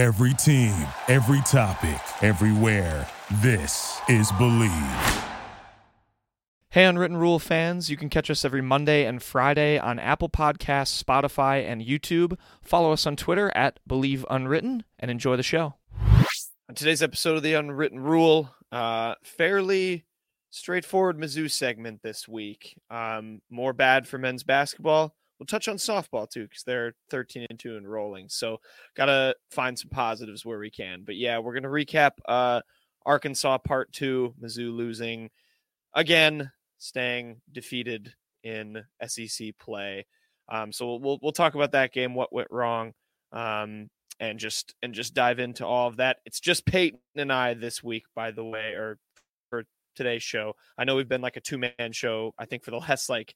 Every team, every topic, everywhere. This is Bleav. Hey, Unwritten Rule fans, you can catch us every Monday and Friday on Apple Podcasts, Spotify, and YouTube. Follow us on Twitter at Bleav Unwritten and enjoy the show. On today's episode of the Unwritten Rule, uh, fairly straightforward Mizzou segment this week. Um, more bad for men's basketball we'll touch on softball too because they're 13 and 2 and rolling so gotta find some positives where we can but yeah we're gonna recap uh arkansas part two mizzou losing again staying defeated in sec play um so we'll we'll talk about that game what went wrong um and just and just dive into all of that. It's just peyton and i this week by the way or for today's show. I know we've been like a two-man show i think for the last like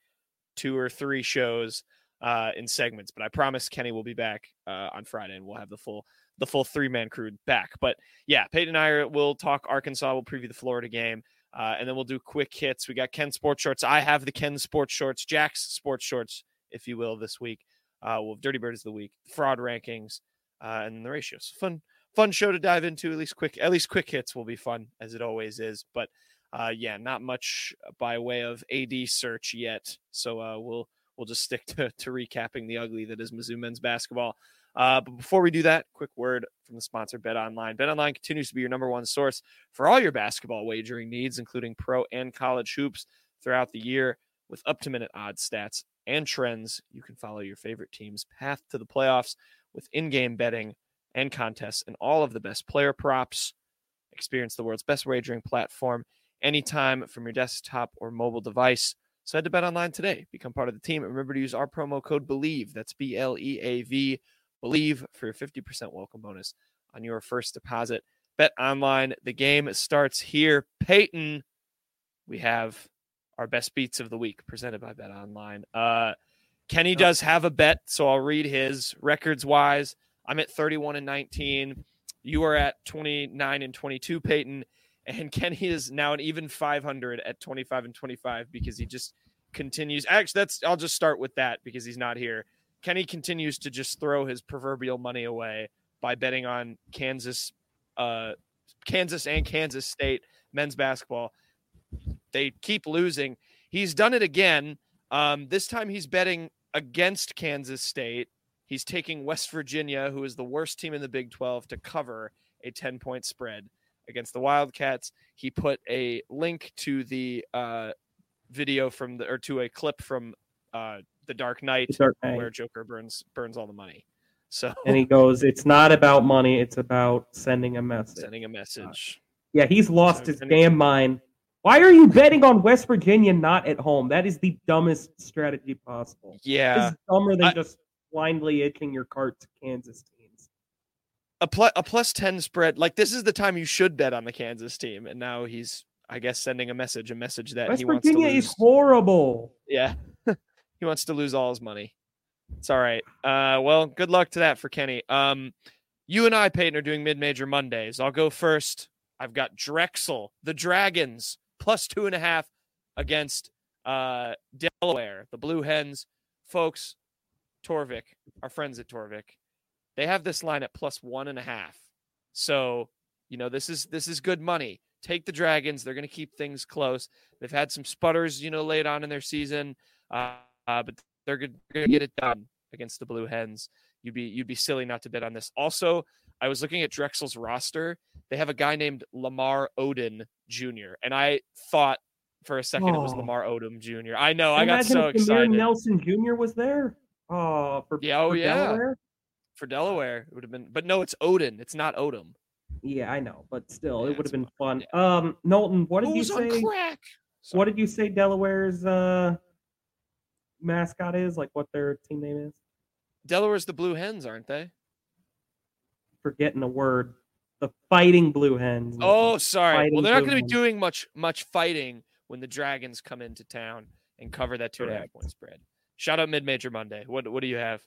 two or three shows uh, in segments. But I promise Kenny will be back uh, on Friday, and we'll have the full the full three man crew back. But yeah, Peyton and I will talk Arkansas. We'll preview the Florida game. Uh, and then we'll do quick hits. We got Ken Sports Shorts. I have the Ken Sports Shorts, Jack's Sports Shorts, if you will, this week. Uh, we'll have Dirty Birds of the Week, fraud rankings, uh, and the ratios. Fun, fun show to dive into. At least quick, at least quick hits will be fun as it always is. But uh, yeah, not much by way of AD search yet. So uh, we'll we'll just stick to, to recapping the ugly that is Mizzou men's basketball. Uh, but before we do that, quick word from the sponsor, Bet Online. Bet Online continues to be your number one source for all your basketball wagering needs, including pro and college hoops throughout the year. With up to minute odds, stats, and trends, you can follow your favorite team's path to the playoffs with in game betting and contests and all of the best player props. Experience the world's best wagering platform anytime from your desktop or mobile device. So head to Bet Online today, become part of the team, and remember to use our promo code BLEAV. That's B L E A V, BLEAV for your 50% welcome bonus on your first deposit. Bet Online, the game starts here. Peyton, we have our best beats of the week presented by Bet Online. Uh, Kenny does have a bet, so I'll read his records wise. I'm at 31 and 19. You are at 29 and 22, Peyton and Kenny is now an even 500 at 25 and 25 because he just continues. Actually, that's I'll just start with that because he's not here. Kenny continues to just throw his proverbial money away by betting on Kansas, uh, Kansas and Kansas State men's basketball. They keep losing. He's done it again. Um, this time he's betting against Kansas State. He's taking West Virginia, who is the worst team in the Big 12, to cover a 10 point spread against the Wildcats. He put a link to the uh, video from the or to a clip from uh, the Dark Knight, the Dark Knight where Joker burns burns all the money. So and he goes, "It's not about money; it's about sending a message." Sending a message. yeah, he's lost so his damn mind. Why are you betting on West Virginia not at home? That is the dumbest strategy possible. Yeah, it's dumber than I, just blindly itching your cart to Kansas a, pl- a plus 10 spread like this is the time you should bet on the kansas team and now he's i guess sending a message a message that West he Virginia wants to lose is horrible. Yeah. He wants to lose all his money. It's all right. Uh well good luck to that for kenny. Um you and i peyton are doing mid-major mondays. I'll go first. I've got drexel the dragons plus two and a half against uh delaware the blue hens. Folks torvik our friends at torvik they have this line at plus one and a half. So, you know, this is this is good money. Take the Dragons. They're going to keep things close. They've had some sputters, you know, late on in their season, uh, uh, but they're going to get it done against the Blue Hens. You'd be you'd be silly not to bet on this. Also, I was looking at Drexel's roster. They have a guy named Lamar Oden Jr. And I thought for a second oh. it was Lamar Odom Jr. I know. I got so excited. Nelson Jr. was there. Oh, for yeah, oh for yeah. Delaware? For Delaware. It would have been, but no, it's Oden. It's not Odom. Yeah, I know, but still, yeah, it would have been fun. Yeah. Um, Knowlton, what did you say? What did you say Delaware's uh mascot is? Like what their team name is? Delaware's the Blue Hens, aren't they? Forgetting a word. The Fighting Blue Hens. Oh, sorry. Well, they're not going to be doing much much fighting when the Dragons come into town and cover that two and a half point spread. Shout out Mid Major Monday. What what do you have?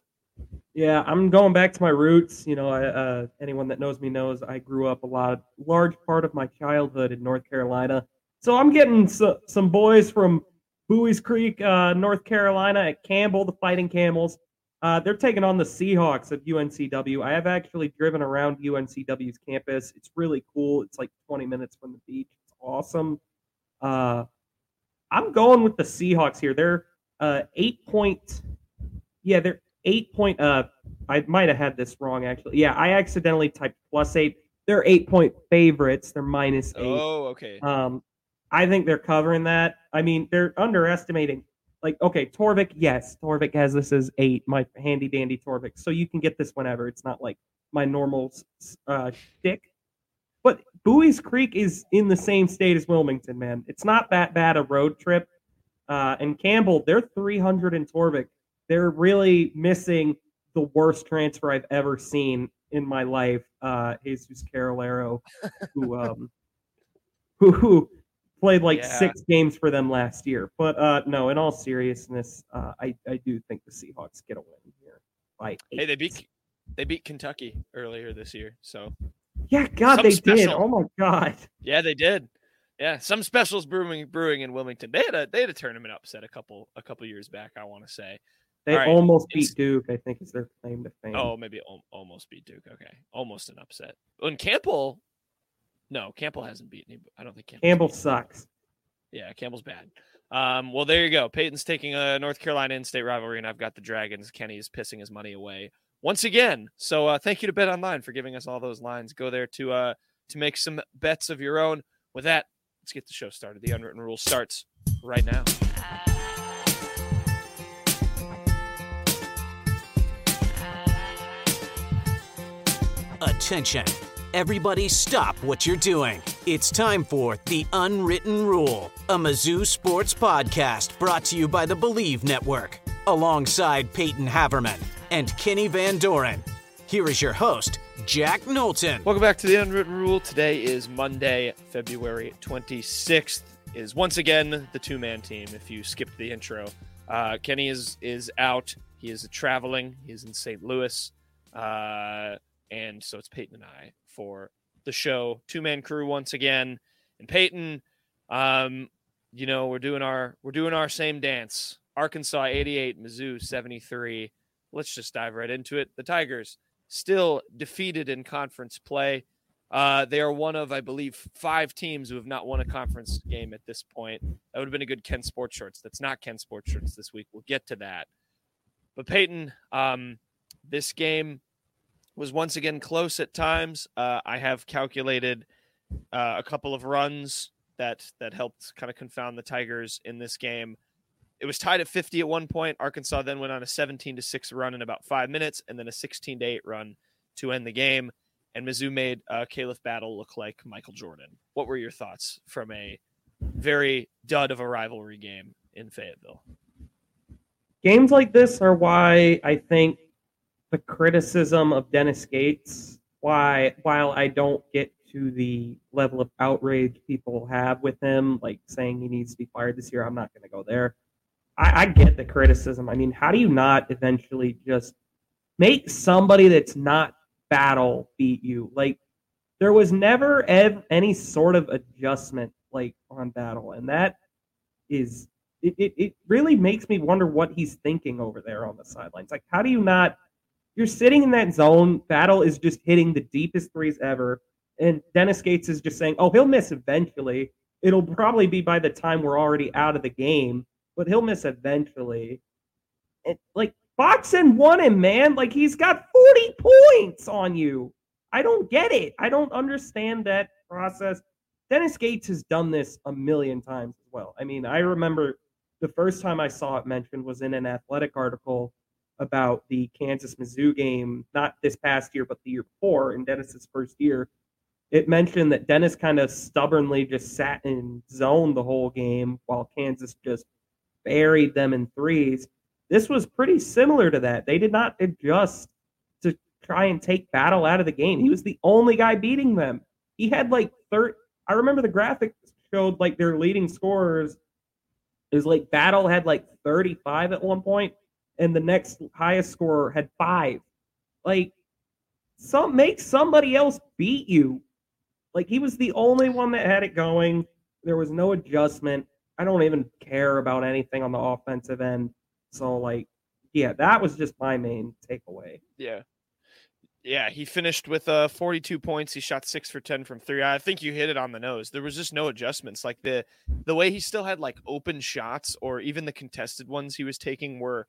Yeah, I'm going back to my roots. You know, I, uh, anyone that knows me knows I grew up a lot, large part of my childhood in North Carolina. So I'm getting so, some boys from Buies Creek, uh, North Carolina at Campbell, the Fighting Camels. Uh, they're taking on the Seahawks of UNCW. I have actually driven around UNCW's campus. It's really cool. It's like 20 minutes from the beach. It's awesome. Uh, I'm going with the Seahawks here. They're uh, eight point. Yeah, they're eight point. Uh, I might have had this wrong actually. Yeah, I accidentally typed plus eight. They're eight point favorites. They're minus eight. Oh, okay. Um, I think they're covering that. I mean, they're underestimating like okay, Torvik, yes, Torvik has this as eight, my handy dandy Torvik. So you can get this whenever. It's not like my normal uh stick. But Buies Creek is in the same state as Wilmington, man. It's not that bad a road trip. Uh, and Campbell, they're 300 in Torvik. They're really missing the worst transfer I've ever seen in my life. Uh, Jesus Carralero, who um, who, who played like yeah. six games for them last year. But uh, no, in all seriousness, uh, I I do think the Seahawks get a win here by eight. Hey, they beat they beat Kentucky earlier this year, so yeah, God, they special. did. Oh my God. Yeah, they did. Yeah, some specials brewing brewing in Wilmington. They had a they had a tournament upset a couple a couple years back. I want to say they right. almost beat Duke. I think is their claim to fame. Oh, maybe almost beat Duke. Okay, almost an upset. And Campbell no, Campbell hasn't beaten him. I don't think Campbell's Campbell sucks. Yeah, Campbell's bad. Um, well, there you go. Peyton's taking a North Carolina in-state rivalry, and I've got the Dragons. Kenny is pissing his money away once again. So uh, thank you to Bet Online for giving us all those lines. Go there to uh, to make some bets of your own. With that, let's get the show started. The unwritten rule starts right now. Attention Everybody stop what you're doing. It's time for The Unwritten Rule, a Mizzou sports podcast brought to you by the Bleav Network, alongside Peyton Haverman and Kenny Van Doren. Here is your host, Jack Knowlton. Welcome back to The Unwritten Rule. Today is Monday, February 26th. Is once again the two-man team. If you skipped the intro, uh, Kenny is is out. He is traveling. He is in St. Louis. Uh, and so it's Peyton and I for the show. Two man crew once again. And Peyton, um, you know, we're doing our we're doing our same dance. Arkansas 88, Mizzou 73. Let's just dive right into it. The Tigers still defeated in conference play. Uh, they are one of, I believe, five teams who have not won a conference game at this point. That would have been a good Ken Sports Shorts. That's not Ken Sports Shorts this week. We'll get to that. But Peyton, um, this game was once again close at times. Uh, I have calculated uh, a couple of runs that that helped kind of confound the Tigers in this game. It was tied at 50 at one point. Arkansas then went on a 17 to 6 run in about 5 minutes and then a 16 to 8 run to end the game and Mizzou made uh, Khalif Battle look like Michael Jordan. What were your thoughts from a very dud of a rivalry game in Fayetteville? Games like this are why I think the criticism of Dennis Gates, why while I don't get to the level of outrage people have with him, like saying he needs to be fired this year, I'm not going to go there. I, I get the criticism. I mean, how do you not eventually just make somebody that's not battle beat you? Like there was never ev- any sort of adjustment like on battle, and that is it, it, it really makes me wonder what he's thinking over there on the sidelines. Like, how do you not you're sitting in that zone. Battle is just hitting the deepest threes ever. And Dennis Gates is just saying, oh, he'll miss eventually. It'll probably be by the time we're already out of the game, but he'll miss eventually. And like box-and-one him, man. Like he's got 40 points on you. I don't get it. I don't understand that process. Dennis Gates has done this a million times as well. I mean, I remember the first time I saw it mentioned was in an athletic article about the Kansas Mizzou game, not this past year, but the year before in Dennis's first year. It mentioned that Dennis kind of stubbornly just sat in zone the whole game while Kansas just buried them in threes. This was pretty similar to that. They did not adjust to try and take battle out of the game. He was the only guy beating them. He had like third. I remember the graphic showed like their leading scorers. It was like Battle had like 35 at one point and the next highest scorer had five. Like, some make somebody else beat you. Like he was the only one that had it going. There was no adjustment. I don't even care about anything on the offensive end. So like yeah, that was just my main takeaway. Yeah. Yeah, he finished with uh 42 points. He shot 6 for 10 from 3. I think you hit it on the nose. There was just no adjustments. Like the the way he still had like open shots or even the contested ones he was taking were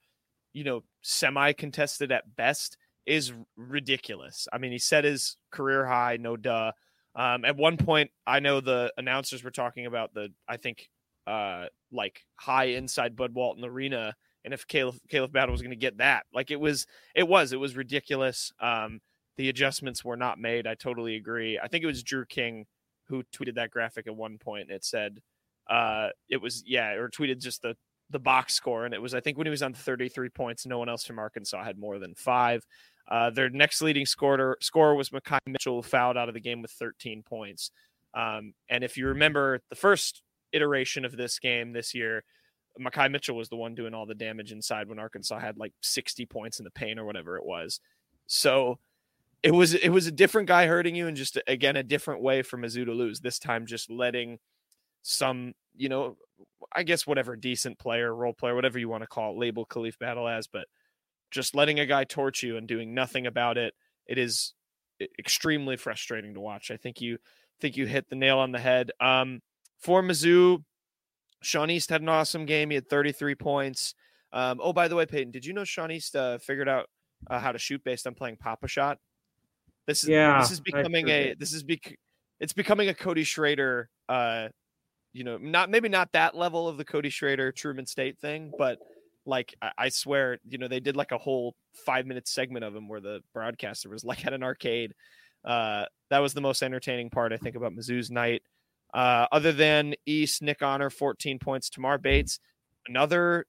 you know, semi contested at best is ridiculous. I mean, he set his career high, no duh. Um, at one point, I know the announcers were talking about the, I think, uh, like high inside Bud Walton Arena, and if Caleb Caleb Battle was going to get that, like it was, it was, it was ridiculous. Um, the adjustments were not made. I totally agree. I think it was Drew King who tweeted that graphic at one point. It said, uh, it was yeah, or tweeted just the the box score, and it was I think when he was on 33 points, no one else from Arkansas had more than five. Uh, their next leading scorer scorer was Makhi Mitchell, fouled out of the game with 13 points. Um, and if you remember the first iteration of this game this year, Makhi Mitchell was the one doing all the damage inside when Arkansas had like 60 points in the paint or whatever it was. So it was it was a different guy hurting you, and just again a different way for Mizzou to lose. This time, just letting some you know, I guess whatever decent player, role player, whatever you want to call it, label Khalif Battle as, but just letting a guy torch you and doing nothing about it, it is extremely frustrating to watch. I think you think you hit the nail on the head. Um, for Mizzou, Sean East had an awesome game. He had 33 points. Um, oh, by the way, Peyton, did you know Sean East uh, figured out uh, how to shoot based on playing Pop-A-Shot? This is yeah, this is becoming a this is bec- it's becoming a Cody Schrader uh, you know, not maybe not that level of the Cody Schrader Truman State thing, but like I, I swear, you know, they did like a whole five minute segment of him where the broadcaster was like at an arcade. Uh, that was the most entertaining part, I think, about Mizzou's night. Uh, other than East, Nick Honor, 14 points. Tamar Bates, another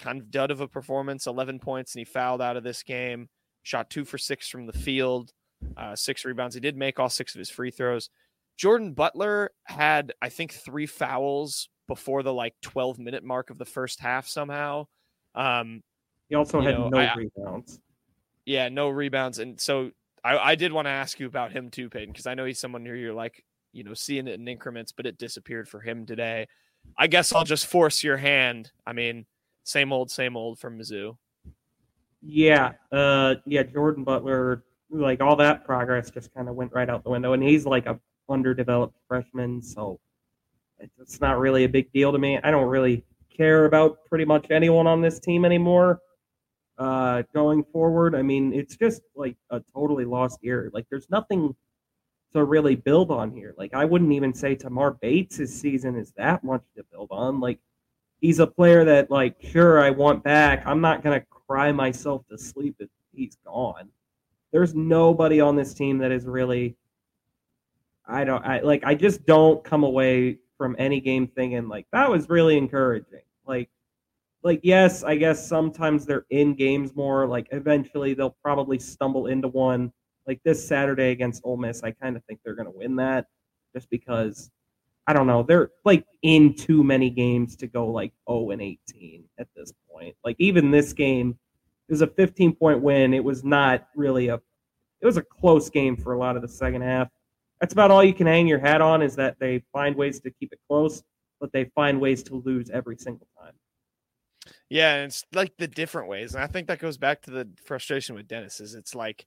kind of dud of a performance, 11 points, and he fouled out of this game. Shot two for six from the field, uh, six rebounds. He did make all six of his free throws. Jordan Butler had, I think, three fouls before the like 12 minute mark of the first half somehow. Um, he also had know, no I, rebounds. Yeah, no rebounds. And so I, I did want to ask you about him too, Peyton, because I know he's someone who you're like, you know, seeing it in increments, but it disappeared for him today. I guess I'll just force your hand. I mean, same old, same old from Mizzou. Yeah, uh, yeah. Jordan Butler, like all that progress, just kind of went right out the window, and he's like a underdeveloped freshman, so it's not really a big deal to me. I don't really care about pretty much anyone on this team anymore. Uh, going forward, I mean, it's just like a totally lost year. Like, there's nothing to really build on here. Like, I wouldn't even say Tamar Bates' season is that much to build on. Like, he's a player that, like, sure, I want back. I'm not gonna cry myself to sleep if he's gone. There's nobody on this team that is really I don't I like I just don't come away from any game thinking like that was really encouraging. Like like yes, I guess sometimes they're in games more. Like eventually they'll probably stumble into one. Like this Saturday against Ole Miss, I kind of think they're going to win that, just because I don't know they're like in too many games to go like 0 and 18 at this point. Like even this game is a 15 point win. It was not really a it was a close game for a lot of the second half that's about all you can hang your hat on is that they find ways to keep it close, but they find ways to lose every single time. Yeah, and it's like the different ways. And I think that goes back to the frustration with Dennis is it's like,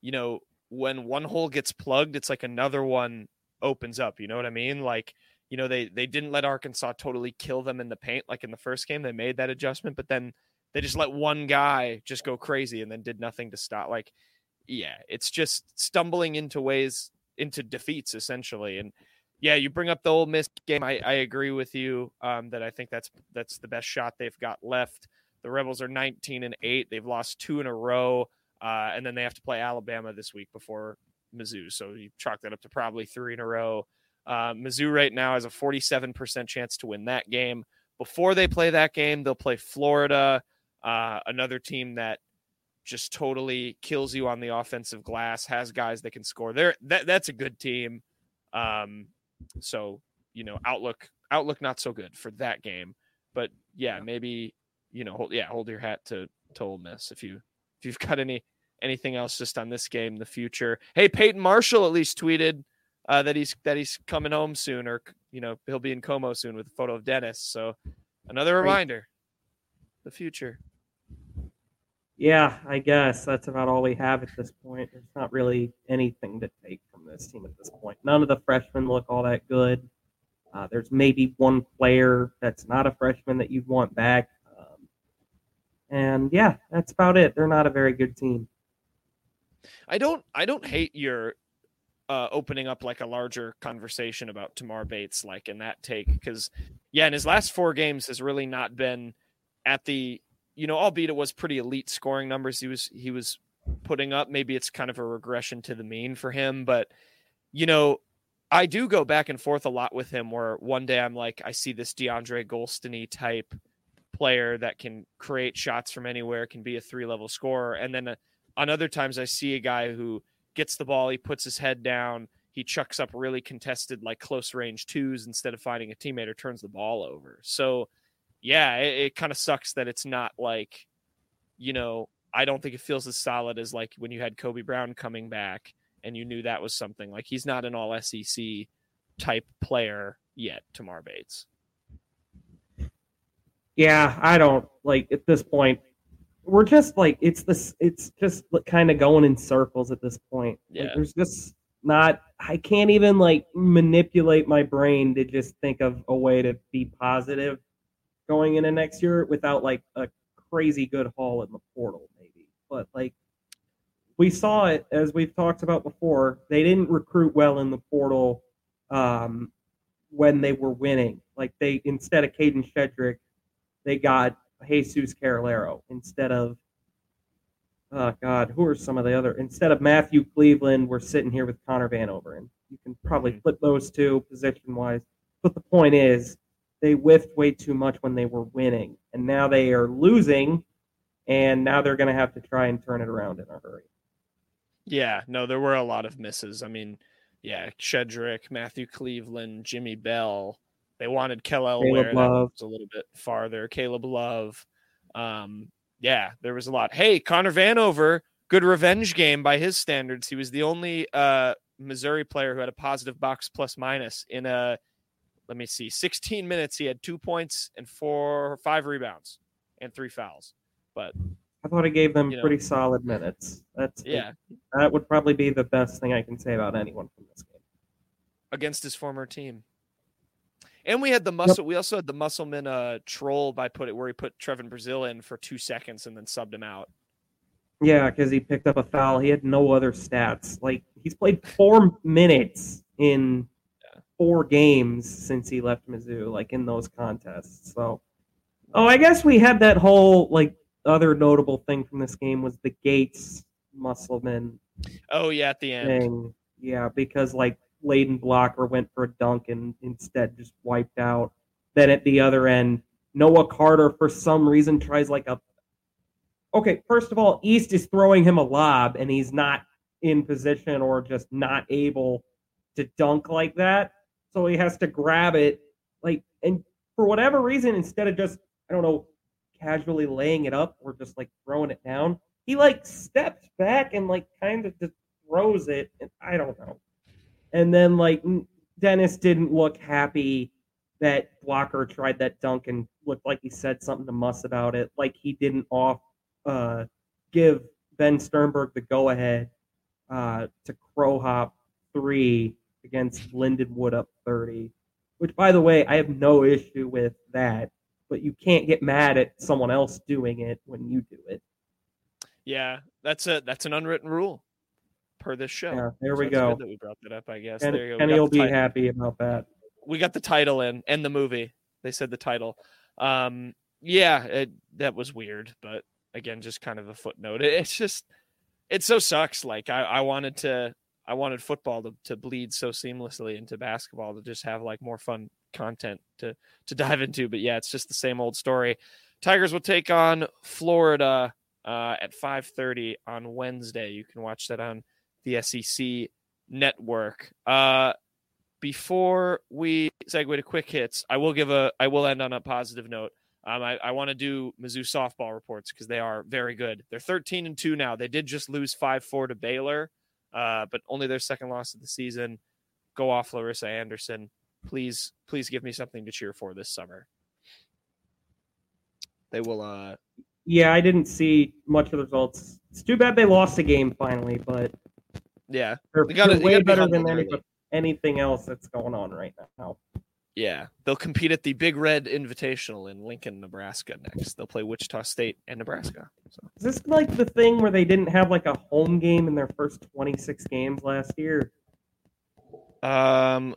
you know, when one hole gets plugged, it's like another one opens up. You know what I mean? Like, you know, they they didn't let Arkansas totally kill them in the paint like in the first game. They made that adjustment, but then they just let one guy just go crazy and then did nothing to stop. Like, yeah, it's just stumbling into ways into defeats essentially. And yeah, you bring up the Ole Miss game. I, I agree with you um, that I think that's that's the best shot they've got left. The Rebels are 19 and eight. They've lost two in a row, uh, and then they have to play Alabama this week before Mizzou. So you chalk that up to probably three in a row. Uh, Mizzou right now has a 47% chance to win that game. Before they play that game, they'll play Florida, uh, another team that just totally kills you on the offensive glass, has guys that can score. There that that's a good team. Um so, you know, outlook outlook not so good for that game. But yeah, maybe, you know, hold yeah, hold your hat to to Ole Miss if you if you've got any anything else just on this game the future. Hey, Peyton Marshall at least tweeted uh, that he's that he's coming home soon, or you know he'll be in Como soon with a photo of Dennis. So another reminder, the future. Yeah, I guess that's about all we have at this point. There's not really anything to take from this team at this point. None of the freshmen look all that good. Uh, there's maybe one player that's not a freshman that you'd want back. Um, and yeah, that's about it. They're not a very good team. I don't I don't hate your uh, opening up like a larger conversation about Tamar Bates, like in that take, because yeah, in his last four games has really not been at the you know, albeit it was pretty elite scoring numbers he was he was putting up. Maybe it's kind of a regression to the mean for him, but you know, I do go back and forth a lot with him. Where one day I'm like, I see this DeAndre Golsteny type player that can create shots from anywhere, can be a three level scorer, and then uh, on other times I see a guy who gets the ball, he puts his head down, he chucks up really contested like close range twos instead of finding a teammate or turns the ball over. So yeah, it, it kind of sucks that it's not like, you know, I don't think it feels as solid as like when you had Kobe Brown coming back and you knew that was something like he's not an all SEC type player yet, Tamar Bates. Yeah, I don't like at this point. We're just like it's this. It's just kind of going in circles at this point. Yeah, like, there's just not. I can't even like manipulate my brain to just think of a way to be positive going into next year without like a crazy good haul in the portal, maybe. But like we saw it as we've talked about before, they didn't recruit well in the portal um, when they were winning. Like they instead of Kadin Shedrick, they got Jesus Carralero instead of oh God, who are some of the other instead of Matthew Cleveland, we're sitting here with Connor Vanover. And you can probably mm-hmm. flip those two position wise. But the point is they whiffed way too much when they were winning, and now they are losing, and now they're going to have to try and turn it around in a hurry. Yeah, no, there were a lot of misses. I mean, yeah, Shedrick, Matthew Cleveland, Jimmy Bell. They wanted Kel'el Ware. That was a little bit farther. Caleb Love. Um, yeah, there was a lot. Hey, Connor Vanover, good revenge game by his standards. He was the only uh, Missouri player who had a positive box plus minus in a let me see, 16 minutes. He had two points and four, five rebounds and three fouls. But I thought he gave them pretty know, solid minutes. That's yeah. That would probably be the best thing I can say about anyone from this game against his former team. And we had the muscle. Yep. We also had the Musselman uh, troll by put it where he put Trevon Brazile in for two seconds and then subbed him out. Yeah, because he picked up a foul. He had no other stats. Like he's played four minutes in four games since he left Mizzou, like in those contests. So, oh, I guess we had that whole like other notable thing from this game was the Gates Musselman. Oh yeah, at the end. Thing. Yeah, because like Layden Blocker went for a dunk and instead just wiped out. Then at the other end, Noah Carter for some reason tries like a. Okay, first of all, East is throwing him a lob and he's not in position or just not able to dunk like that so he has to grab it like and for whatever reason instead of just i don't know casually laying it up or just like throwing it down he like steps back and like kind of just throws it and i don't know. And then like dennis didn't look happy that blocker tried that dunk and looked like he said something to muss about it like he didn't off uh give ben sternberg the go ahead uh to crow hop three against Lindenwood up 30, which, by the way, I have no issue with that, but you can't get mad at someone else doing it when you do it. Yeah, that's a that's an unwritten rule per this show. Yeah, there so we go. that we brought that up, I guess. And, there you go. Kenny will be title. happy about that. We got the title in and the movie. They said the title. Um, yeah, it, that was weird, but again, just kind of a footnote. It, it's just it so sucks. Like I, I wanted to I wanted football to, to bleed so seamlessly into basketball to just have like more fun content to to dive into. But yeah, it's just the same old story. Tigers will take on Florida uh, at 5:30 on Wednesday. You can watch that on the SEC network. Uh, before we segue to quick hits, I will give a I will end on a positive note. Um, I, I want to do Mizzou softball reports because they are very good. They're 13 and two now. They did just lose five four to Baylor uh, but only their second loss of the season. Go off, Larissa Anderson. Please, please give me something to cheer for this summer. They will. Uh, Yeah, I didn't see much of the results. It's too bad they lost the game finally, but Yeah, they're, gotta- they're way better than any, anything else that's going on right now. Yeah. They'll compete at the Big Red Invitational in Lincoln, Nebraska next. They'll play Wichita State and Nebraska. So Is this like the thing where they didn't have like a home game in their first 26 games last year? um,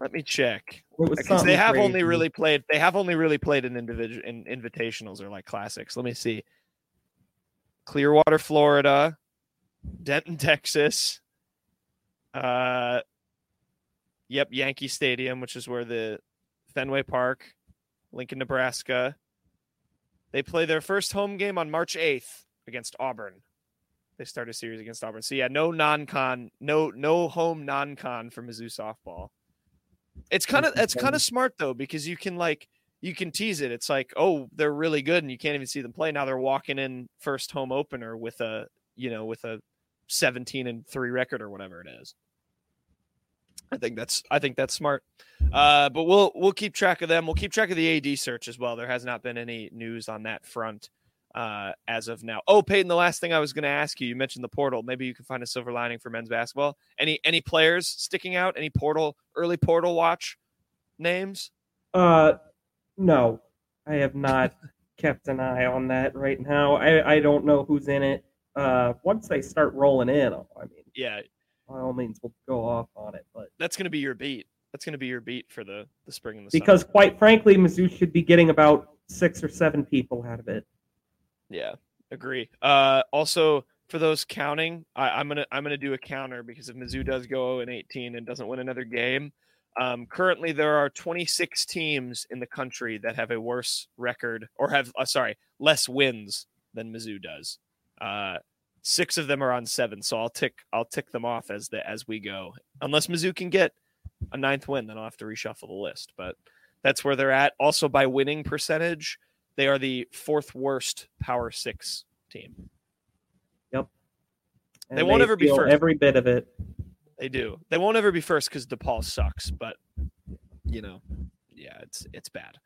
let me check. Because they have only really played they have only really played in individual in invitationals or like classics let me see clearwater florida denton texas uh yep yankee stadium which is where the fenway park lincoln nebraska they play their first home game on march 8th against auburn they start a series against auburn so yeah no non-con no no home non-con for mizzou softball it's kind of it's kind of smart though because you can like you can tease it. It's like, oh, they're really good and you can't even see them play. Now they're walking in first home opener with a you know with a 17 and 3 record or whatever it is. I think that's I think that's smart. Uh, but we'll we'll keep track of them. We'll keep track of the AD search as well. There has not been any news on that front uh, as of now. Oh, Peyton, the last thing I was going to ask you, you mentioned the portal. Maybe you can find a silver lining for men's basketball. Any any players sticking out? Any portal early portal watch names? Uh, no, I have not kept an eye on that right now. I, I don't know who's in it. Uh, once they start rolling in, I mean, Yeah, by all means, we'll go off on it. But that's going to be your beat. That's going to be your beat for the the spring and the because, summer. quite frankly, Mizzou should be getting about six or seven people out of it. Yeah, agree. Uh, also for those counting, I, I'm gonna I'm gonna do a counter because if Mizzou does go 0 and 18 and doesn't win another game, um, currently there are 26 teams in the country that have a worse record or have uh, sorry less wins than Mizzou does. Uh, six of them are on seven, so I'll tick I'll tick them off as the as we go. Unless Mizzou can get a ninth win, then I'll have to reshuffle the list. But that's where they're at. Also by winning percentage, they are the fourth worst Power Six team. And They won't ever be first. Every bit of it. They do. They won't ever be first because DePaul sucks, but you know, yeah, it's it's bad.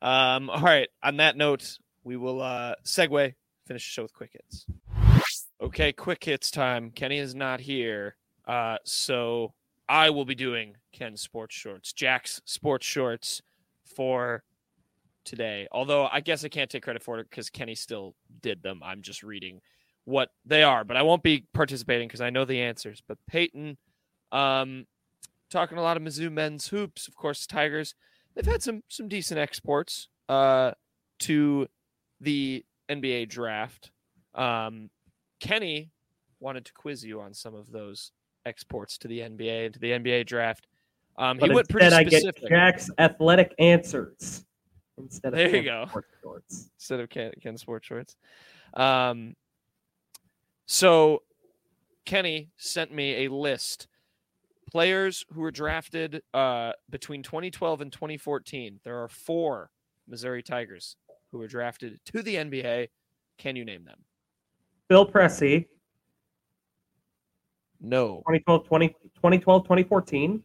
Um, all right. On that note, we will uh segue, finish the show with quick hits. Okay, quick hits time. Kenny is not here. Uh so I will be doing Ken's sports shorts, Jack's sports shorts for today. Although I guess I can't take credit for it because Kenny still did them. I'm just reading what they are, but I won't be participating because I know the answers. But Peyton, um, talking a lot of Mizzou men's hoops, of course, Tigers. They've had some some decent exports uh, to the NBA draft. Um, Kenny wanted to quiz you on some of those exports to the NBA and to the NBA draft. Um, he went pretty instead, I specific get Jack's athletic answers instead of There you go. sports shorts. instead of Ken, Ken Sports Shorts. Um, so Kenny sent me a list players who were drafted uh, between 2012 and 2014. There are four Missouri Tigers who were drafted to the NBA. Can you name them? Phil Pressey, No. 2012, 20, 2012, 2014.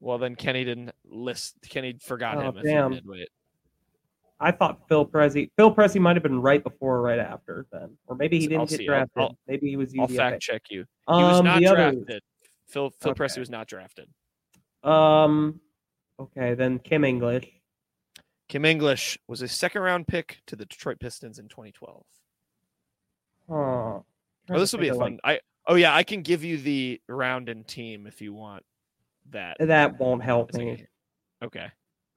Well, then Kenny didn't list. Kenny forgot Oh, him. If damn. he did. Wait. I thought Phil Pressey. Phil Pressey might have been right before or right after then, or maybe he I'll didn't get see. I'll- drafted. I'll- maybe he was I'll fact check you. He was Um, not the others- drafted. Phil Phil Okay. Pressey was not drafted. Um, okay, then Kim English. Kim English was a second round pick to the Detroit Pistons in 2012. Huh. Oh, this will be a fun. I oh yeah, I can give you the round and team if you want that. That won't help me. Okay.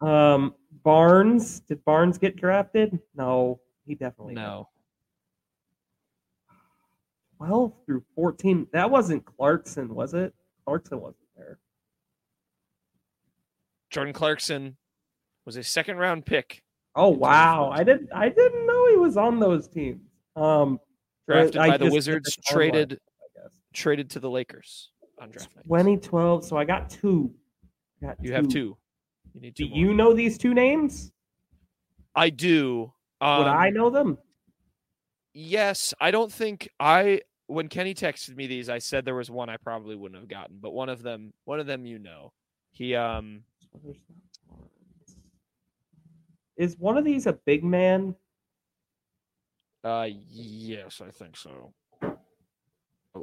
Um, Barnes. Did Barnes get drafted? No, he definitely didn't. No. 12 through 14. That wasn't Clarkson, was it? Clarkson wasn't there. Jordan Clarkson was a second round pick Oh wow, I didn't I didn't know he was on those teams. Um, drafted I by the Wizards, traded I traded to the Lakers on draft night. 2012. So I got two. Got You have two. You need Do two more. you know these two names? I do. Um, Would I know them? Yes, I don't think I when Kenny texted me these, I said there was one I probably wouldn't have gotten, but one of them, one of them, you know, he um Is one of these a big man? Uh, yes, I think so. I'll,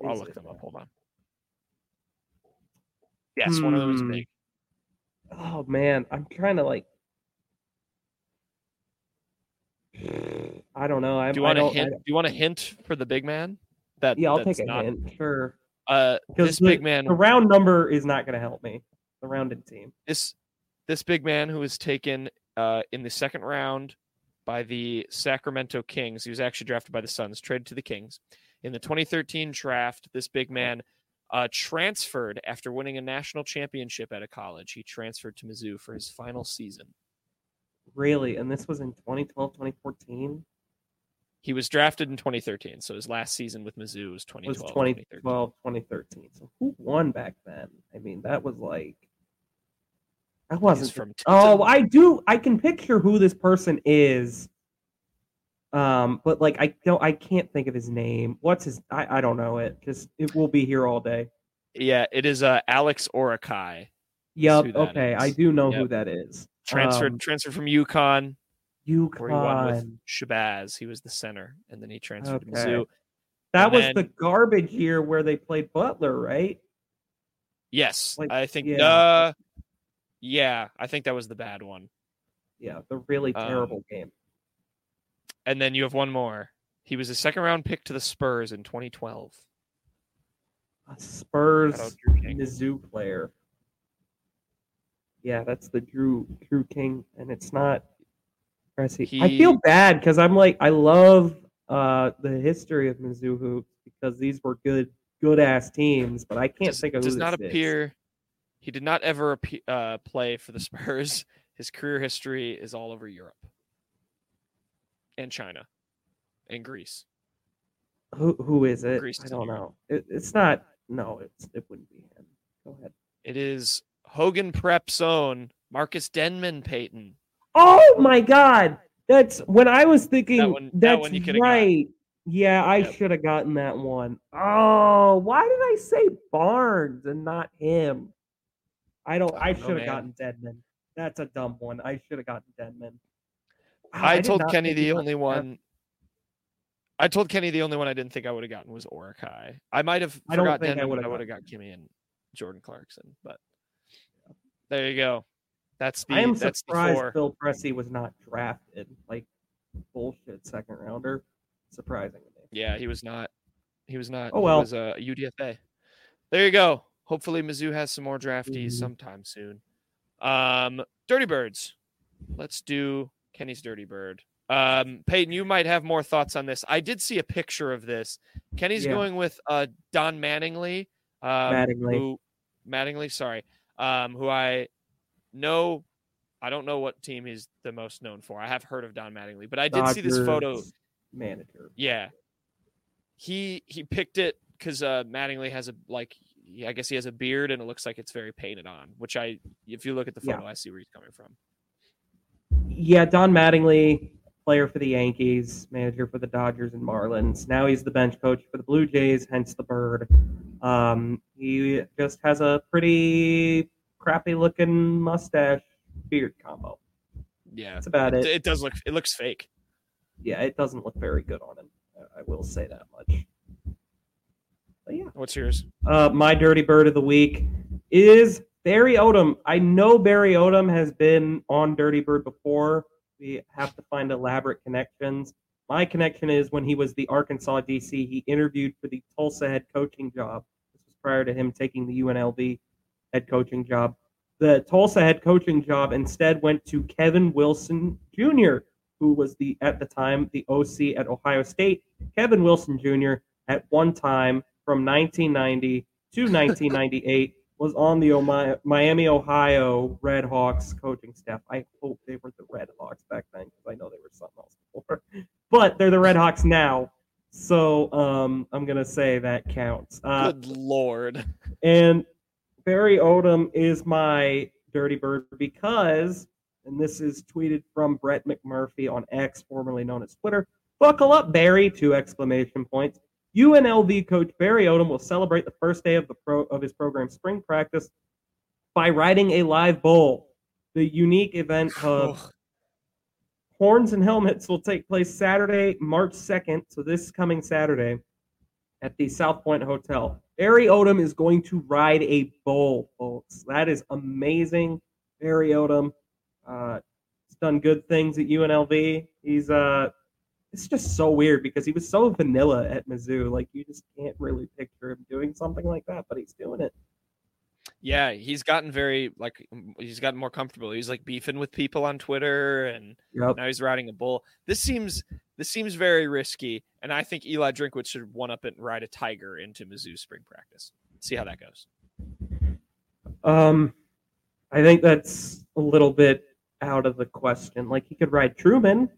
I'll look them up. Hold on. Yes, one of them is Hmm. big. Oh man, I'm trying to like. I don't know. I, Do you want a hint? don't- you want a hint for the big man? That yeah, I'll that's take a not, hint. Sure. Uh, this the, big man, the round number is not going to help me. The rounded team. this this big man who was taken uh, in the second round by the Sacramento Kings. He was actually drafted by the Suns, traded to the Kings. In the 2013 draft, this big man uh, transferred after winning a national championship at a college. He transferred to Mizzou for his final season. Really, and this was in 2012, 2014. He was drafted in 2013, so his last season with Mizzou was It was 2012. 2013. 2012, 2013. So who won back then? I mean, that was like. I wasn't from Oh. I do. I can picture who this person is. Um, but like I don't. I can't think of his name. What's his? I, I don't know it. Just it will be here all day. yeah, it is uh, Alex Oriakhi. Yep. Okay, is. I do know Yep. who that is. Transferred Um, transferred from UConn, where he won with UConn. Shabazz. He was the center, and then he transferred to Mizzou. That and was then- the garbage year where they played Butler, right? Yes, Like, I think. yeah. Uh, yeah, I think that was the bad one. Yeah, the really Um, terrible game. And then you have one more. He was a second round pick to the Spurs in 2012. A Spurs Shout out Drew Mizzou player. Yeah, that's the Drew Drew King, and it's not. Pressy. I feel bad because I'm like I love uh the history of Mizzou hoops because these were good good ass teams, but I can't does, think of does not this is. He did not ever uh, play for the Spurs. His career history is all over Europe and China and Greece. Who who is it? Greece I don't know. It, it's not. No, it's it wouldn't be him. Go ahead. It is Hogan Prep's own Marcus Denmon Peyton. Oh my god. That's when I was thinking one- that that's one you coulda got. right. Yeah, I Yep. should have gotten that one. Oh, why did I say Barnes and not him? I don't I I should have gotten Deadman. That's a dumb one. I should have gotten Deadman. Wow, I, told Kenny the only one. I told Kenny the only one I didn't think I would have gotten was Oriakhi. I might have I forgot think I would've I got Kimmy and Jordan Clarkson. But there you go. That's the I am that's the surprised four. Phil Pressey was not drafted. Like bullshit second rounder. Surprising. Yeah, he was not. He was not. Oh, well. He was a UDFA. There you go. Hopefully Mizzou has some more draftees Mhm. sometime soon. Um, Dirty Birds. Let's do Kenny's Dirty Bird. Um, Peyton, you might have more thoughts on this. I did see a picture of this. Kenny's Yeah. going with uh, Don Manningly. Um, Mattingly. Who, Mattingly, sorry. Um, who I know. I don't know what team he's the most known for. I have heard of Don Mattingly, but I did see this photo. Manager. Yeah. He he picked it because uh, Mattingly has a like I guess he has a beard and it looks like it's very painted on. Which I if you look at the Yeah. photo, I see where he's coming from. Yeah, Don Mattingly, player for the Yankees, manager for the Dodgers and Marlins. Now he's the bench coach for the Blue Jays, hence the bird. Um, he just has a pretty crappy looking mustache beard combo. Yeah, That's about it, it. it does look it looks fake. Yeah, it doesn't look very good on him. I- I will say that much. But yeah. What's yours? Uh, my dirty bird of the week is Barry Odom. I know Barry Odom has been on Dirty Bird before. We have to find elaborate connections. My connection is when he was the Arkansas DC, he interviewed for the Tulsa head coaching job. This was prior to him taking the UNLV head coaching job. The Tulsa head coaching job instead went to Kevin Wilson Jr., who was the at the time the OC at Ohio State. Kevin Wilson Jr. at one time from 1990 to 1998 was on the Omi- Miami, Ohio Red Hawks coaching staff. I hope they were the Red Hawks back then because I know they were something else before. But they're the Red Hawks now. So um, I'm going to say that counts. Uh, Good lord. and Barry Odom is my dirty bird because, and this is tweeted from Brett McMurphy on X, formerly known as Twitter. Buckle up, Barry! Two exclamation points. UNLV coach Barry Odom will celebrate the first day of the pro of his program's spring practice by riding a live bull. The unique event of Horns and Helmets will take place Saturday, March 2nd. So this coming Saturday at the South Point Hotel. Barry Odom is going to ride a bull, folks. That is amazing. Barry Odom, uh, he's done good things at UNLV. He's uh, it's just so weird because he was so vanilla at Mizzou. Like you just can't really picture him doing something like that, but he's doing it. Yeah, he's gotten very like he's gotten more comfortable. He's like beefing with people on Twitter, and Yep. now he's riding a bull. This seems this seems very risky, and I think Eli Drinkwitz should one up it and ride a tiger into Mizzou spring practice. See how that goes. Um, I think that's a little bit out of the question. Like he could ride Truman.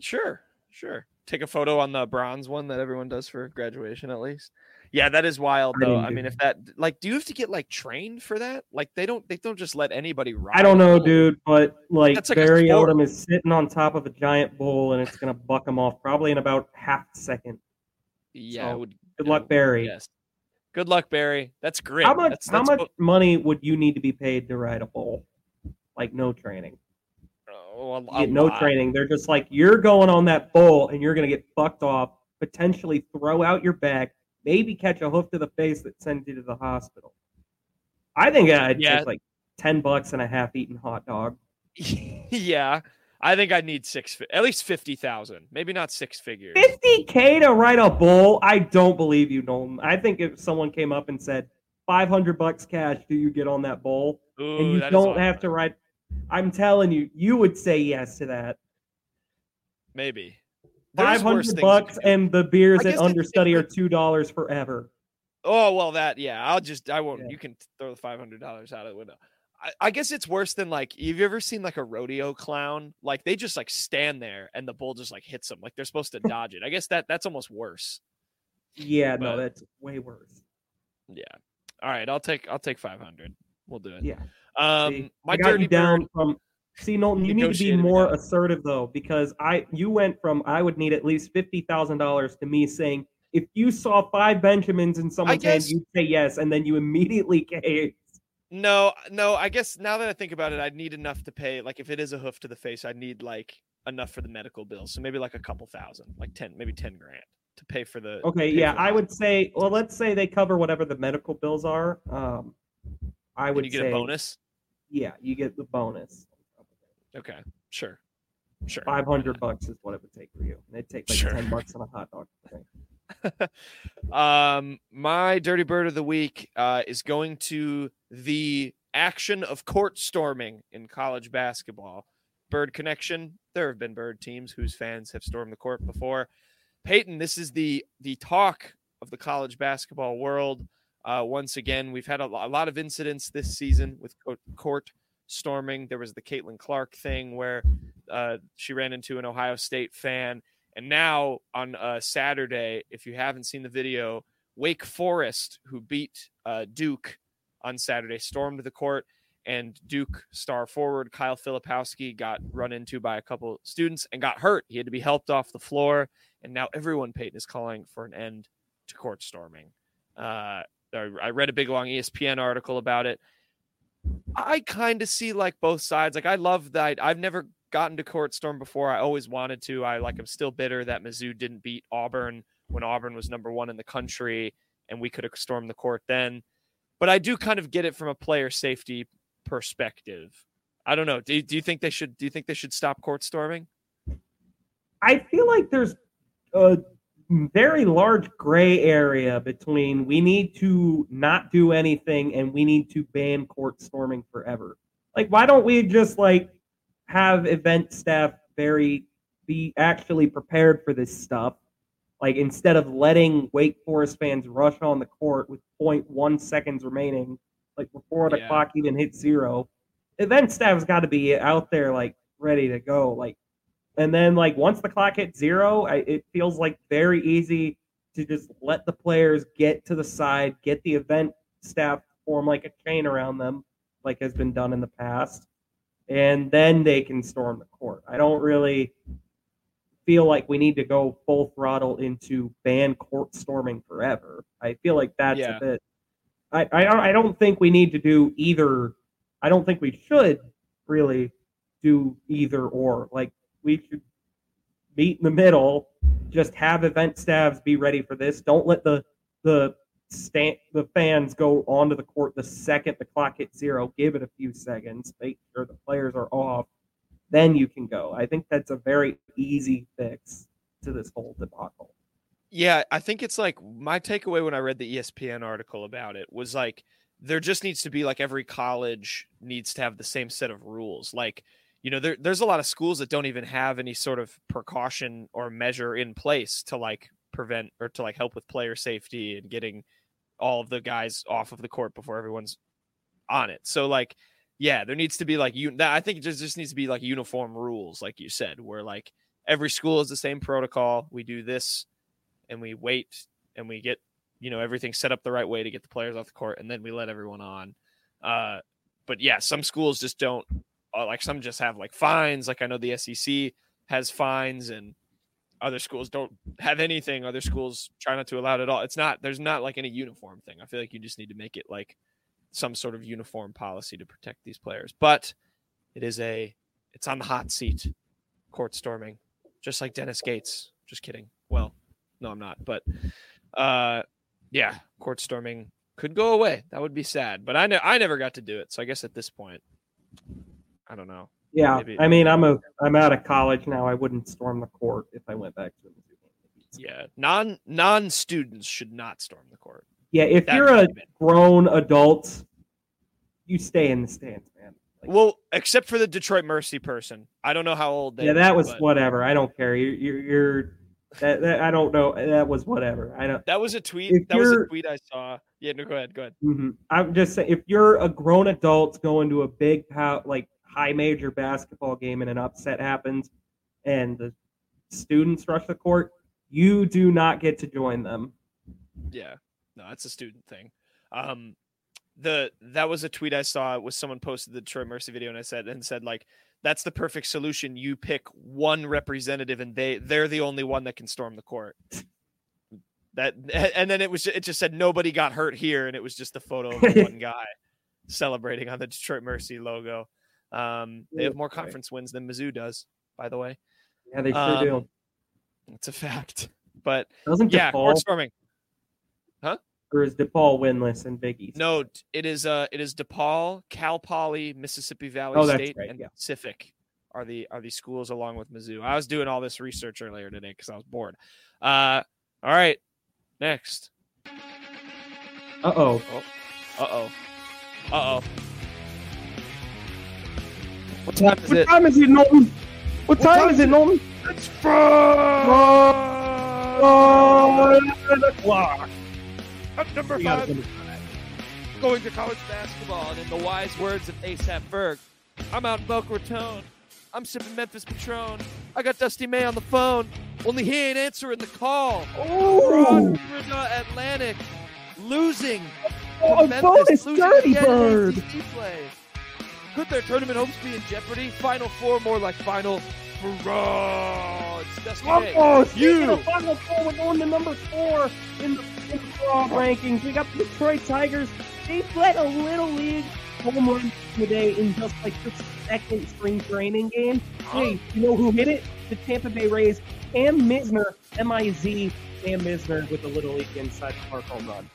Sure, sure. Take a photo on the bronze one that everyone does for graduation, at least. Yeah, that is wild I though. didn't I mean, if that like, do you have to get like trained for that? Like, they don't they don't just let anybody ride. I don't know, dude, but like, That's like Barry. Odom is sitting on top of a giant bull and it's gonna buck him off probably in about half a second. Yeah, So, would. Good luck, Barry. Yes. Good luck, Barry. That's great. How much That's, how that's much what- money would you need to be paid to ride a bull? Like no training. A- a get no lot. training. They're just like you're going on that bull and you're gonna get fucked off, potentially throw out your back, maybe catch a hoof to the face that sends you to the hospital. I think I'd Yeah. take like ten bucks and a half eating hot dog. yeah, I think I need six, at least fifty thousand, maybe not six figures. 50k to ride a bull? I don't believe you, Nolan. I think if someone came up and said 500 bucks cash, do you get on that bull? Ooh, and you don't have to ride. I'm telling you, you would say yes to that. maybe 500 bucks and the beers at understudy are two dollars forever. Oh well, that yeah. I'll just I won't. Yeah. You can throw the five hundred dollars out of the window. I, I guess it's worse than like. Have you ever seen like a rodeo clown? Like they just like stand there and the bull just like hits them. Like they're supposed to dodge it. I guess that that's almost worse. Yeah, But- no, that's way worse. Yeah. All right. I'll take I'll take five hundred. We'll do it. Yeah. Um, See, my dirty you down from. See, Nolan, you need to be more down. assertive though, because I you went from I would need at least fifty thousand dollars to me saying if you saw five Benjamins in someone's hand, you'd say yes, and then you immediately caved. No, no. I guess now that I think about it, I'd need enough to pay. Like if it is a hoof to the face, I'd need like enough for the medical bills. So maybe like a couple thousand, like ten, maybe ten grand to pay for the. Okay, yeah, the I would say. Well, let's say they cover whatever the medical bills are. Um, I would you get say, a bonus? Yeah, you get the bonus. Okay, sure, sure. Five hundred bucks is what it would take for you. And it'd take like Sure. ten bucks on a hot dog. Um, my dirty bird of the week uh, is going to the action of court storming in college basketball. Bird connection. There have been bird teams whose fans have stormed the court before. Peyton, this is the the talk of the college basketball world. Uh, once again, we've had a, a lot of incidents this season with court storming. There was the Caitlin Clark thing where uh, she ran into an Ohio State fan. And now on uh, Saturday, if you haven't seen the video, Wake Forest, who beat uh, Duke on Saturday, stormed the court, and Duke star forward Kyle Filipowski got run into by a couple students and got hurt. He had to be helped off the floor, and now everyone Peyton is calling for an end to court storming. Uh, I read a big long ESPN article about it. I kind of see like both sides. Like I love that. I've never gotten to court storm before. I always wanted to. I like. I'm still bitter that Mizzou didn't beat Auburn when Auburn was number one in the country, and we could have stormed the court then. But I do kind of get it from a player safety perspective. I don't know. Do, do you think they should? Do you think they should stop court storming? I feel like there's a very large gray area between we need to not do anything and we need to ban court storming forever. Like, why don't we just like have event staff very be actually prepared for this stuff? Like instead of letting Wake Forest fans rush on the court with 0.1 seconds remaining, like before the Yeah. clock even hits zero, event staff's got to be out there like ready to go. Like and then like once the clock hits zero, I, it feels like very easy to just let the players get to the side, get the event staff form like a chain around them, like has been done in the past, and then they can storm the court. I don't really feel like we need to go full throttle into ban court storming forever. I feel like that's Yeah. a bit. I, I I don't think we need to do either. I don't think we should really do either or. Like we should meet in the middle. Just have event staffs be ready for this. Don't let the the stand the fans go onto the court the second the clock hits zero. Give it a few seconds. Make sure the players are off. Then you can go. I think that's a very easy fix to this whole debacle. Yeah, I think it's like my takeaway when I read the ESPN article about it was like there just needs to be like every college needs to have the same set of rules. Like, you know, there, there's a lot of schools that don't even have any sort of precaution or measure in place to like prevent or to like help with player safety and getting all of the guys off of the court before everyone's on it. So like, yeah, there needs to be like you. I think it just just needs to be like uniform rules, like you said, where like every school is the same protocol. We do this, and we wait, and we get you know everything set up the right way to get the players off the court, and then we let everyone on. Uh, but yeah, some schools just don't. Uh, like some just have like fines. Like I know the SEC has fines, and other schools don't have anything. Other schools try not to allow it at all. It's not. There's not like any uniform thing. I feel like you just need to make it like some sort of uniform policy to protect these players. But it is a. It's on the hot seat. Court storming, just like Dennis Gates. Just kidding. Well, no, I'm not. But uh, yeah, court storming could go away. That would be sad. But I ne- I never got to do it, so I guess at this point, I don't know. Yeah, Maybe- I mean, I'm a I'm out of college now. I wouldn't storm the court if I went back to the Yeah, non non students should not storm the court. Yeah, if That you're a should be banned. grown adult, you stay in the stands, man. Like, Well, except for the Detroit Mercy person, I don't know how old they. yeah, that were, was but whatever. I don't care. You're you're, you're that, that I don't know. That was whatever. I don't. That was a tweet. If That was a tweet I saw. Yeah, no, go ahead. Go ahead. mhm. I'm just saying, if you're a grown adult going to a big pow- like high major basketball game and an upset happens, and the students rush the court, you do not get to join them. Yeah, no, that's a student thing. Um, the that was a tweet I saw. Was someone posted the Detroit Mercy video and I said and said like that's the perfect solution. You pick one representative and they they're the only one that can storm the court. That and then it was it just said nobody got hurt here and it was just the photo of one guy celebrating on the Detroit Mercy logo. Um, they have more conference wins than Mizzou does, by the way. Yeah, they sure Um, do. It's a fact. But Doesn't yeah, DePaul storming. or is DePaul winless in Big East? No, it is uh it is DePaul, Cal Poly, Mississippi Valley Oh, State, right, and yeah. Pacific are the are the schools along with Mizzou. I was doing all this research earlier today because I was bored. Uh all right. Next. Uh oh. Uh oh. Uh oh. What time is What it? time is it, Norton? What, time, time is it, Norton? It's nine o'clock. At number five, going to college basketball, and in the wise words of ASAP Berg, I'm out in Boca Raton. I'm sipping Memphis Patron. I got Dusty May on the phone, only he ain't answering the call. Oh, Atlantic, losing. oh Memphis, bonus losing dirty bird. Could their tournament hopes be in jeopardy? Final four, more like final fraud. It's Dusty Oh, speaking You. of Final Four, we're going to number four in the, in the rankings. We got the Detroit Tigers. They led a little league home run today in just like the second spring training game. Hey, you know who hit it? The Tampa Bay Rays. Cam Misner, M-I-Z, Cam Misner with a little league inside the park home run.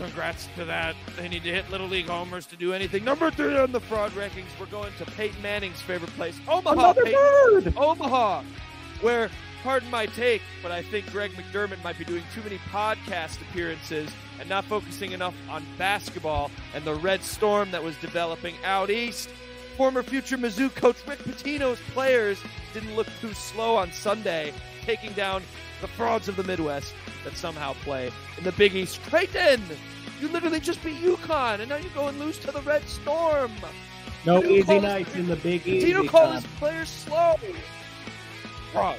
Congrats to that. They need to hit Little League homers to do anything. Number three on the fraud rankings. We're going to Peyton Manning's favorite place, Omaha. Another Peyton, bird. Omaha, where, pardon my take, but I think Greg McDermott might be doing too many podcast appearances and not focusing enough on basketball and the red storm that was developing out east. Former future Mizzou coach Rick Pitino's players didn't look too slow on Sunday, taking down the frauds of the Midwest that somehow play in the Big East. Creighton, you literally just beat UConn, and now you go and lose to the Red Storm. No Pitino easy nights in the Big East. Pitino called his players slow. Fraud.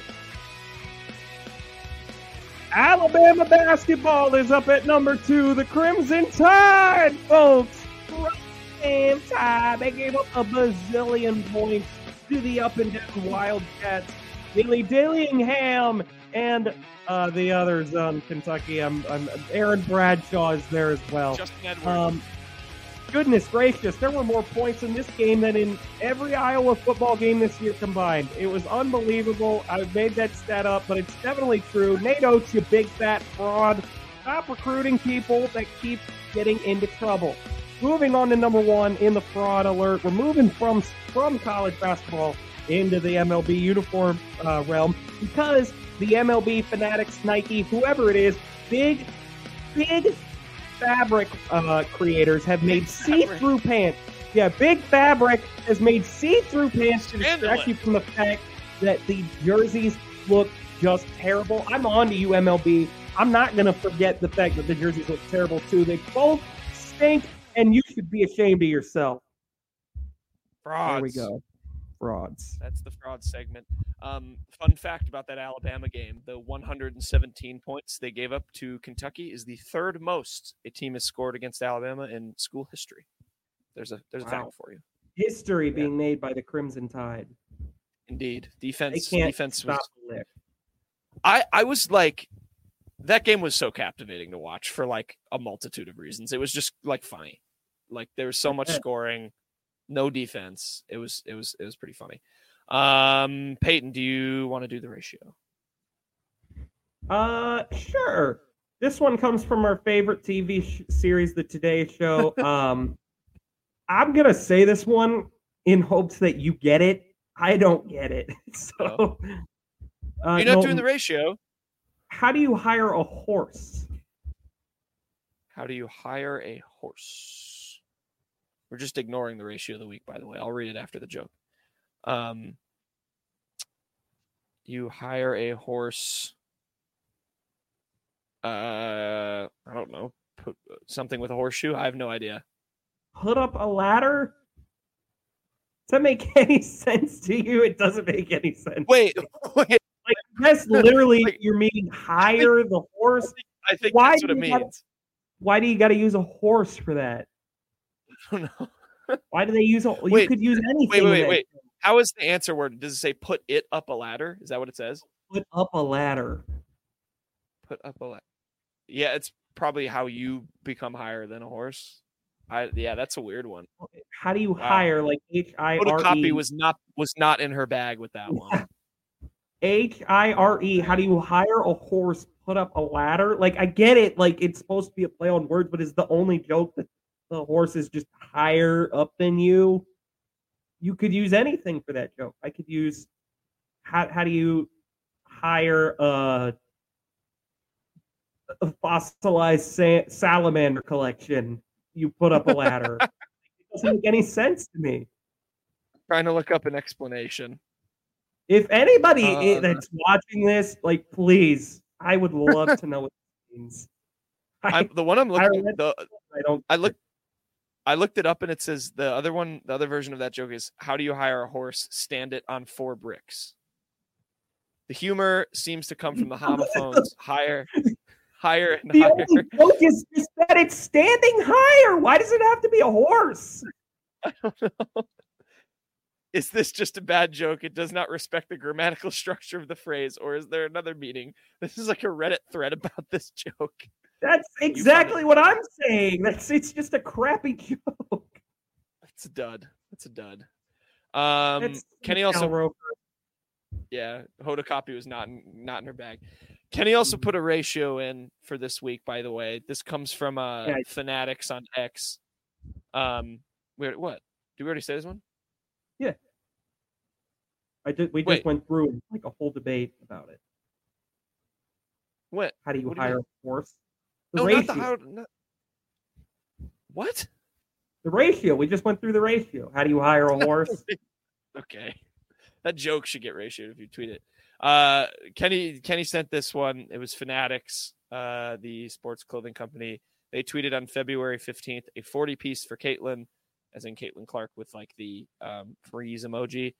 Alabama basketball is up at number two. The Crimson Tide, folks. Crimson Tide. They gave up a bazillion points to the up and down Wildcats. Billy Dillingham and uh, the others on Kentucky. I'm, I'm, Aaron Bradshaw is there as well. Justin Edwards. Um, goodness gracious, there were more points in this game than in every Iowa football game this year combined. It was unbelievable. I made that stat up, but it's definitely true. Nate Oats, you big fat fraud. Stop recruiting people that keep getting into trouble. Moving on to number one in the fraud alert. We're moving from from college basketball into the MLB uniform uh, realm because the MLB fanatics, Nike, whoever it is, big, big fabric uh, creators have made see-through pants. Yeah, Big Fabric has made see-through pants to distract you from the fact that the jerseys look just terrible. I'm on to you, MLB. I'm not going to forget the fact that the jerseys look terrible too. They both stink, and you should be ashamed of yourself. Frauds. There we go. Frauds. That's the fraud segment. Um, fun fact about that Alabama game: the 117 points they gave up to Kentucky is the third most a team has scored against Alabama in school history. There's a there's a Wow. fact for you. History being made by the Crimson Tide. Indeed, defense defense was stop the lick. I I was like that game was so captivating to watch for like a multitude of reasons. It was just like funny. Like there was so much scoring, no defense. It was it was it was pretty funny. Um Peyton, do you want to do the ratio? Uh, sure. This one comes from our favorite TV sh- series, The Today Show. um, I'm gonna say this one in hopes that you get it. I don't get it. So, uh, You're not no, doing the ratio. How do you hire a horse? How do you hire a horse? We're just ignoring the ratio of the week, by the way. I'll read it after the joke. Um, you hire a horse. Uh, I don't know. Put something with a horseshoe. I have no idea. Put up a ladder? Does that make any sense to you? It doesn't make any sense. Wait, wait. That's literally Like- you're meaning hire the horse. I think Why that's what do it you gotta- means. Why do you got to use a horse for that? Don't know. Why do they use a? You Wait, could use anything. Wait, wait, wait, wait. How is the answer word? Does it say put it up a ladder? Is that what it says? Put up a ladder. Put up a ladder. Yeah, it's probably how you become higher than a horse. I yeah, that's a weird one. How do you Wow. hire like H I R E? was not was not in her bag with that one. H I R E. How do you hire a horse? Put up a ladder. Like I get it. Like it's supposed to be a play on words, but is the only joke that the horse is just higher up than you? You could use anything for that joke. I could use how how do you hire a, a fossilized sa- salamander collection? You put up a ladder. it doesn't make any sense to me. Trying to look up an explanation. If anybody i- Uh, that's watching this, like, please, I would love to know what it means. I, the one I'm looking read- the I don't. I looked I looked it up and it says the other one the other version of that joke is how do you hire a horse? Stand it on four bricks. The humor seems to come from the homophones. higher, higher, and The higher. only joke is just that it's standing higher. Why does it have to be a horse? I don't know. Is this just a bad joke? It does not respect the grammatical structure of the phrase, or is there another meaning? This is like a Reddit thread about this joke. That's exactly what I'm saying. That's it's just a crappy joke. It's a dud. It's a dud. Um, That's Kenny also Roker. yeah, Hoda Kotb was not in, not in her bag. Kenny also put a ratio in for this week. By the way, this comes from uh Yeah. Fanatics on X. Um, where what? Did we already say this one? Yeah, I did. We just Wait. went through like a whole debate about it. What? How do you What do you hire a horse? No, ratio. not the how. Not... What? The ratio. We just went through the ratio. How do you hire a horse? Okay. That joke should get ratioed if you tweet it. Uh Kenny Kenny sent this one. It was Fanatics, uh, the sports clothing company. They tweeted on February 15th a 40 piece for Caitlin, as in Caitlin Clark with like the um freeze emoji.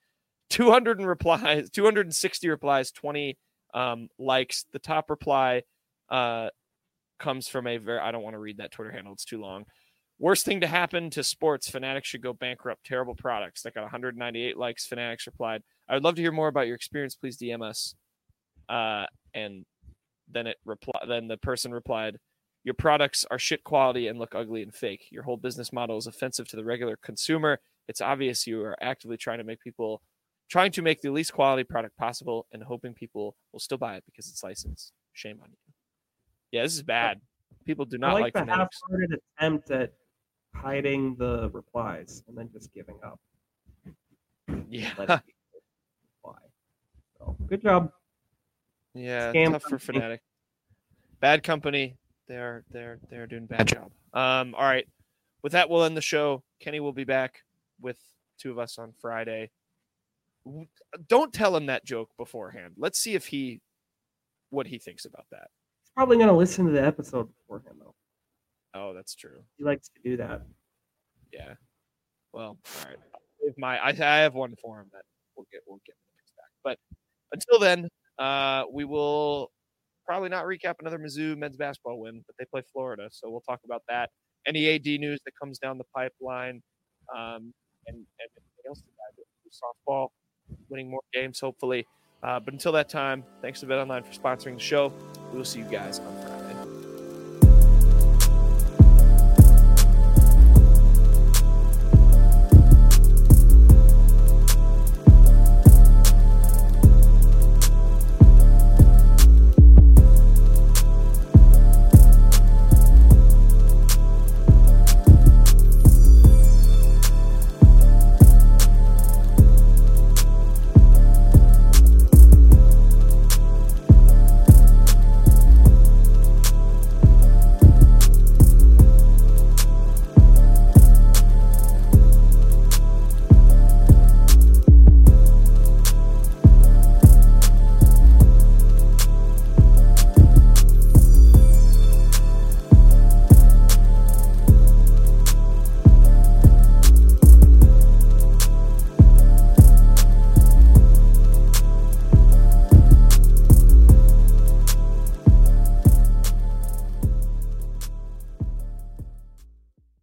200 and replies, 260 replies, 20 um likes. The top reply uh comes from a very I don't want to read that Twitter handle, it's too long. Worst thing to happen to sports, Fanatics should go bankrupt. Terrible products. That got 198 likes. Fanatics replied, I would love to hear more about your experience. Please DM us. Uh, and then it reply. Then the person replied, Your products are shit quality and look ugly and fake. Your whole business model is offensive to the regular consumer. It's obvious you are actively trying to make people trying to make the least quality product possible and hoping people will still buy it because it's licensed. Shame on you. Yeah, this is bad. People do not I like, like the fanatics. half-hearted attempt at hiding the replies and then just giving up. Yeah, Letting people reply. So good job. yeah, Scam tough for company. fanatic. Bad company. They're they're they're doing bad job. Um, all right. With that, we'll end the show. Kenny will be back with two of us on Friday. Don't tell him that joke beforehand. Let's see if he what he thinks about that. Probably gonna listen to the episode beforehand though. Oh, that's true. He likes to do that. Yeah. Well, all right. If my I, I have one for him that we'll get we'll get when he comes back. But until then, uh, we will probably not recap another Mizzou men's basketball win, but they play Florida, so we'll talk about that. Any AD news that comes down the pipeline, um, and, and anything else to softball, winning more games hopefully. Uh, but until that time, thanks to Bet Online for sponsoring the show. We will see you guys on.